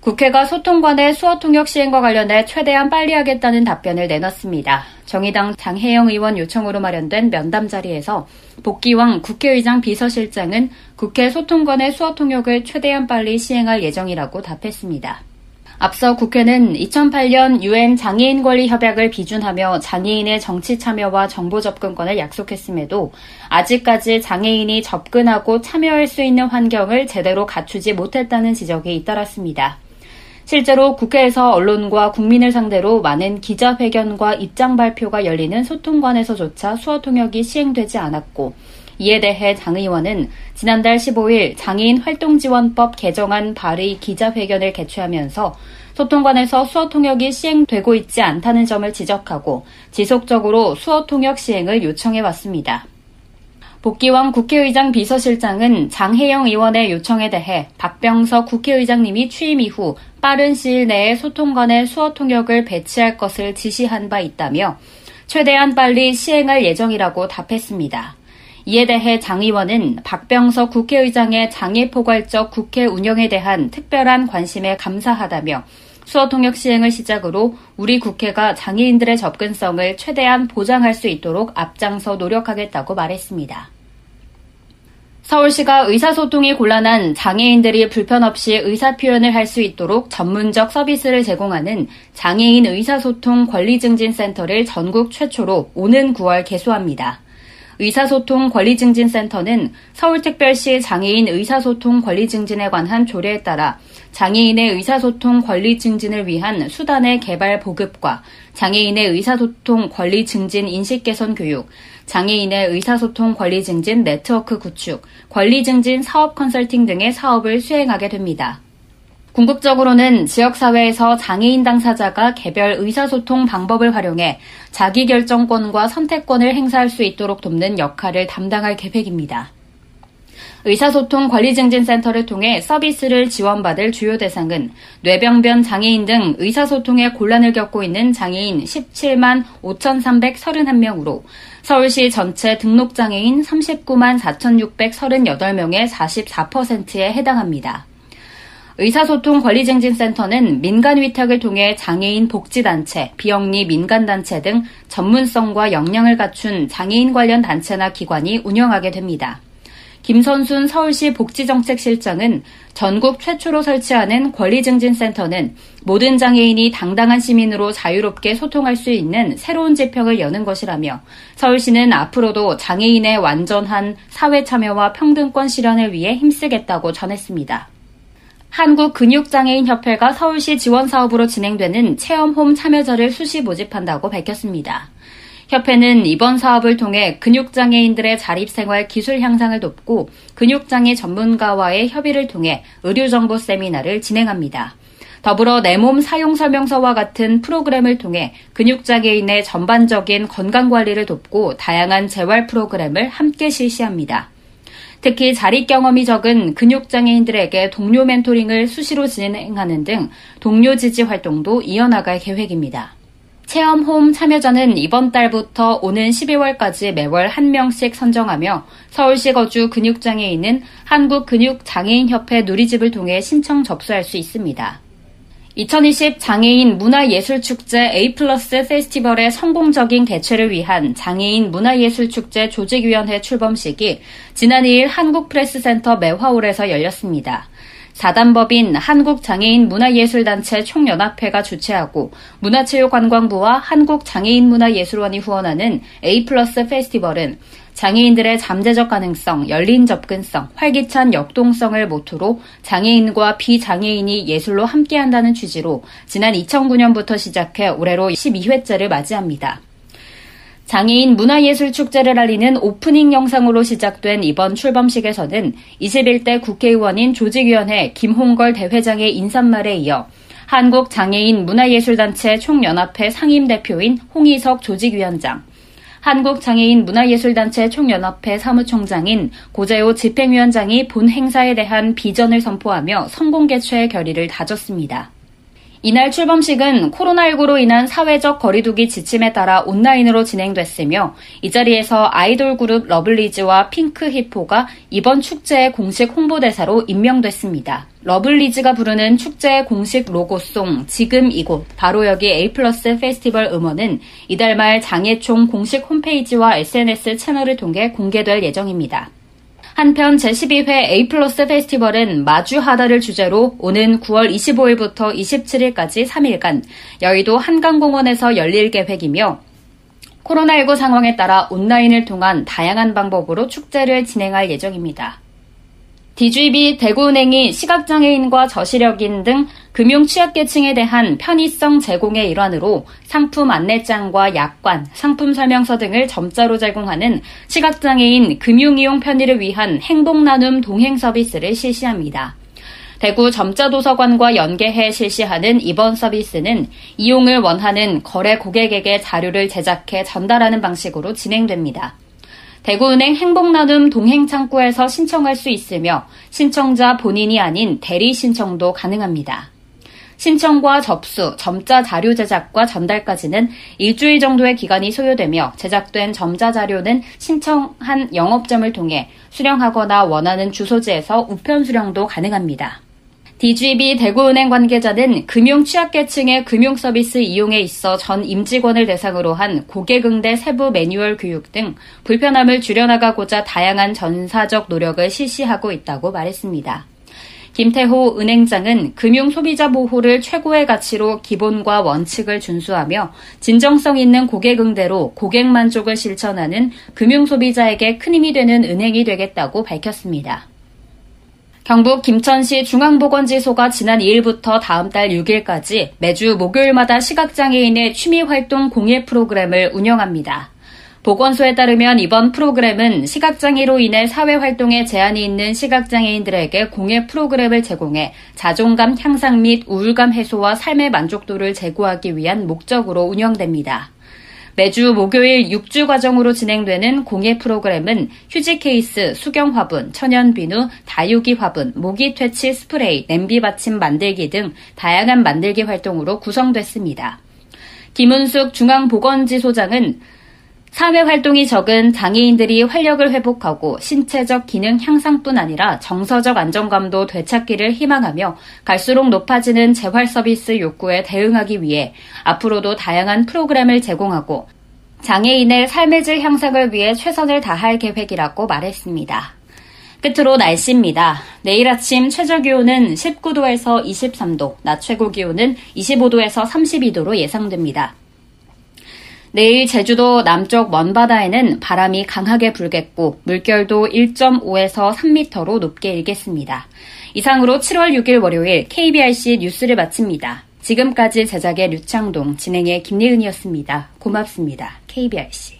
국회가 소통관의 수어통역 시행과 관련해 최대한 빨리 하겠다는 답변을 내놨습니다. 정의당 장혜영 의원 요청으로 마련된 면담 자리에서 복귀왕 국회의장 비서실장은 국회 소통관의 수어통역을 최대한 빨리 시행할 예정이라고 답했습니다. 앞서 국회는 2008년 유엔 장애인 권리 협약을 비준하며 장애인의 정치 참여와 정보 접근권을 약속했음에도 아직까지 장애인이 접근하고 참여할 수 있는 환경을 제대로 갖추지 못했다는 지적이 잇따랐습니다. 실제로 국회에서 언론과 국민을 상대로 많은 기자회견과 입장 발표가 열리는 소통관에서조차 수어 통역이 시행되지 않았고 이에 대해 장 의원은 지난달 15일 장애인 활동지원법 개정안 발의 기자회견을 개최하면서 소통관에서 수어 통역이 시행되고 있지 않다는 점을 지적하고 지속적으로 수어 통역 시행을 요청해 왔습니다. 복귀왕 국회의장 비서실장은 장혜영 의원의 요청에 대해 박병석 국회의장님이 취임 이후 빠른 시일 내에 소통관의 수어 통역을 배치할 것을 지시한 바 있다며 최대한 빨리 시행할 예정이라고 답했습니다. 이에 대해 장 의원은 박병석 국회의장의 장애 포괄적 국회 운영에 대한 특별한 관심에 감사하다며 수어 통역 시행을 시작으로 우리 국회가 장애인들의 접근성을 최대한 보장할 수 있도록 앞장서 노력하겠다고 말했습니다. 서울시가 의사소통이 곤란한 장애인들이 불편 없이 의사표현을 할 수 있도록 전문적 서비스를 제공하는 장애인 의사소통 권리증진센터를 전국 최초로 오는 9월 개소합니다. 의사소통 권리증진센터는 서울특별시 장애인 의사소통 권리증진에 관한 조례에 따라 장애인의 의사소통 권리증진을 위한 수단의 개발 보급과 장애인의 의사소통 권리증진 인식 개선 교육, 장애인의 의사소통 권리증진 네트워크 구축, 권리증진 사업 컨설팅 등의 사업을 수행하게 됩니다. 궁극적으로는 지역사회에서 장애인 당사자가 개별 의사소통 방법을 활용해 자기결정권과 선택권을 행사할 수 있도록 돕는 역할을 담당할 계획입니다. 의사소통 권리증진센터를 통해 서비스를 지원받을 주요 대상은 뇌병변 장애인 등 의사소통에 곤란을 겪고 있는 장애인 17만 5,331명으로 서울시 전체 등록장애인 39만 4,638명의 44%에 해당합니다. 의사소통 권리증진센터는 민간 위탁을 통해 장애인 복지단체, 비영리 민간단체 등 전문성과 역량을 갖춘 장애인 관련 단체나 기관이 운영하게 됩니다. 김선순 서울시 복지정책실장은 전국 최초로 설치하는 권리증진센터는 모든 장애인이 당당한 시민으로 자유롭게 소통할 수 있는 새로운 지평을 여는 것이라며 서울시는 앞으로도 장애인의 완전한 사회 참여와 평등권 실현을 위해 힘쓰겠다고 전했습니다. 한국근육장애인협회가 서울시 지원 사업으로 진행되는 체험홈 참여자를 수시 모집한다고 밝혔습니다. 협회는 이번 사업을 통해 근육장애인들의 자립생활 기술 향상을 돕고 근육장애 전문가와의 협의를 통해 의료정보 세미나를 진행합니다. 더불어 내 몸 사용 설명서와 같은 프로그램을 통해 근육장애인의 전반적인 건강관리를 돕고 다양한 재활 프로그램을 함께 실시합니다. 특히 자립 경험이 적은 근육장애인들에게 동료 멘토링을 수시로 진행하는 등 동료 지지 활동도 이어나갈 계획입니다. 체험홈 참여자는 이번 달부터 오는 12월까지 매월 한 명씩 선정하며 서울시 거주 근육장애인은 한국근육장애인협회 누리집을 통해 신청 접수할 수 있습니다. 2020 장애인 문화예술축제 A 플러스 페스티벌의 성공적인 개최를 위한 장애인 문화예술축제 조직위원회 출범식이 지난 2일 한국프레스센터 매화홀에서 열렸습니다. 사단법인 한국장애인 문화예술단체 총연합회가 주최하고 문화체육관광부와 한국장애인문화예술원이 후원하는 A 플러스 페스티벌은 장애인들의 잠재적 가능성, 열린 접근성, 활기찬 역동성을 모토로 장애인과 비장애인이 예술로 함께한다는 취지로 지난 2009년부터 시작해 올해로 12회째를 맞이합니다. 장애인 문화예술 축제를 알리는 오프닝 영상으로 시작된 이번 출범식에서는 21대 국회의원인 조직위원회 김홍걸 대회장의 인사말에 이어 한국장애인 문화예술단체 총연합회 상임대표인 홍희석 조직위원장, 한국장애인 문화예술단체 총연합회 사무총장인 고재호 집행위원장이 본 행사에 대한 비전을 선포하며 성공 개최의 결의를 다졌습니다. 이날 출범식은 코로나19로 인한 사회적 거리두기 지침에 따라 온라인으로 진행됐으며 이 자리에서 아이돌 그룹 러블리즈와 핑크 히포가 이번 축제의 공식 홍보대사로 임명됐습니다. 러블리즈가 부르는 축제의 공식 로고송 지금 이곳 바로 여기 A 플러스 페스티벌 음원은 이달 말 장애총 공식 홈페이지와 SNS 채널을 통해 공개될 예정입니다. 한편 제12회 A 플러스 페스티벌은 마주하다를 주제로 오는 9월 25일부터 27일까지 3일간 여의도 한강공원에서 열릴 계획이며 코로나19 상황에 따라 온라인을 통한 다양한 방법으로 축제를 진행할 예정입니다. DGB 대구은행이 시각장애인과 저시력인 등 금융 취약계층에 대한 편의성 제공의 일환으로 상품 안내장과 약관, 상품 설명서 등을 점자로 제공하는 시각장애인 금융이용 편의를 위한 행복나눔 동행 서비스를 실시합니다. 대구 점자도서관과 연계해 실시하는 이번 서비스는 이용을 원하는 거래 고객에게 자료를 제작해 전달하는 방식으로 진행됩니다. 대구은행 행복나눔 동행창구에서 신청할 수 있으며 신청자 본인이 아닌 대리 신청도 가능합니다. 신청과 접수, 점자 자료 제작과 전달까지는 일주일 정도의 기간이 소요되며 제작된 점자 자료는 신청한 영업점을 통해 수령하거나 원하는 주소지에서 우편 수령도 가능합니다. DGB 대구은행 관계자는 금융 취약계층의 금융 서비스 이용에 있어 전 임직원을 대상으로 한 고객응대 세부 매뉴얼 교육 등 불편함을 줄여나가고자 다양한 전사적 노력을 실시하고 있다고 말했습니다. 김태호 은행장은 금융 소비자 보호를 최고의 가치로 기본과 원칙을 준수하며 진정성 있는 고객 응대로 고객 만족을 실천하는 금융 소비자에게 큰 힘이 되는 은행이 되겠다고 밝혔습니다. 경북 김천시 중앙보건지소가 지난 2일부터 다음 달 6일까지 매주 목요일마다 시각장애인의 취미활동 공예 프로그램을 운영합니다. 보건소에 따르면 이번 프로그램은 시각장애로 인해 사회활동에 제한이 있는 시각장애인들에게 공예 프로그램을 제공해 자존감 향상 및 우울감 해소와 삶의 만족도를 제고하기 위한 목적으로 운영됩니다. 매주 목요일 6주 과정으로 진행되는 공예 프로그램은 휴지 케이스, 수경 화분, 천연 비누, 다육이 화분, 모기 퇴치 스프레이, 냄비 받침 만들기 등 다양한 만들기 활동으로 구성됐습니다. 김은숙 중앙보건지 소장은 사회 활동이 적은 장애인들이 활력을 회복하고 신체적 기능 향상뿐 아니라 정서적 안정감도 되찾기를 희망하며 갈수록 높아지는 재활 서비스 욕구에 대응하기 위해 앞으로도 다양한 프로그램을 제공하고 장애인의 삶의 질 향상을 위해 최선을 다할 계획이라고 말했습니다. 끝으로 날씨입니다. 내일 아침 최저 기온은 19도에서 23도, 낮 최고 기온은 25도에서 32도로 예상됩니다. 내일 제주도 남쪽 먼바다에는 바람이 강하게 불겠고 물결도 1.5에서 3m로 높게 일겠습니다. 이상으로 7월 6일 월요일 KBRC 뉴스를 마칩니다. 지금까지 제작의 류창동, 진행의 김예은이었습니다. 고맙습니다. KBRC.